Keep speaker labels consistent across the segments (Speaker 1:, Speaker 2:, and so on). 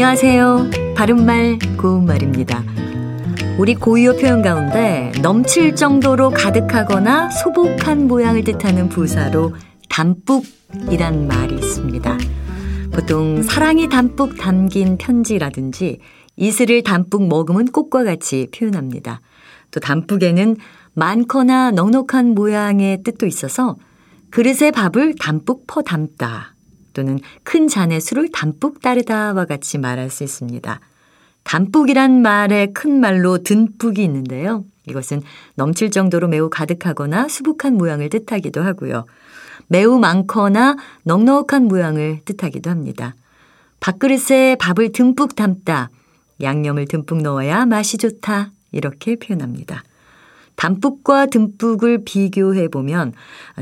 Speaker 1: 안녕하세요. 바른말 고운말입니다. 우리 고유어 표현 가운데 넘칠 정도로 가득하거나 소복한 모양을 뜻하는 부사로 담뿍이란 말이 있습니다. 보통 사랑이 담뿍 담긴 편지라든지 이슬을 담뿍 머금은 꽃과 같이 표현합니다. 또 담뿍에는 많거나 넉넉한 모양의 뜻도 있어서 그릇에 밥을 담뿍 퍼 담다 또는 큰 잔에 술을 담뿍 따르다와 같이 말할 수 있습니다. 담뿍이란 말의 큰 말로 든뿍이 있는데요. 이것은 넘칠 정도로 매우 가득하거나 수북한 모양을 뜻하기도 하고요. 매우 많거나 넉넉한 모양을 뜻하기도 합니다. 밥그릇에 밥을 듬뿍 담다, 양념을 듬뿍 넣어야 맛이 좋다, 이렇게 표현합니다. 담뿍과 듬뿍을 비교해 보면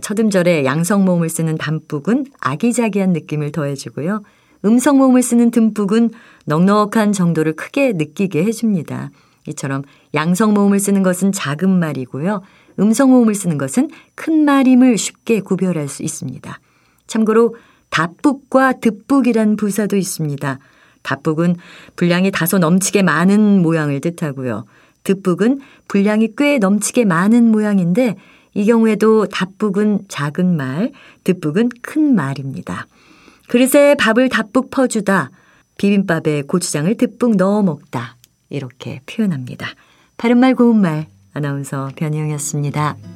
Speaker 1: 첫 음절에 양성 모음을 쓰는 담뿍은 아기자기한 느낌을 더해주고요. 음성 모음을 쓰는 듬뿍은 넉넉한 정도를 크게 느끼게 해줍니다. 이처럼 양성 모음을 쓰는 것은 작은 말이고요. 음성 모음을 쓰는 것은 큰 말임을 쉽게 구별할 수 있습니다. 참고로 다뿍과 득뿍이란 부사도 있습니다. 다뿍은 분량이 다소 넘치게 많은 모양을 뜻하고요. 득북은 분량이 꽤 넘치게 많은 모양인데 이 경우에도 답북은 작은 말, 득북은 큰 말입니다. 그릇에 밥을 답북 퍼주다, 비빔밥에 고추장을 듬뿍 넣어 먹다 이렇게 표현합니다. 바른말 고운말 아나운서 변희영이었습니다.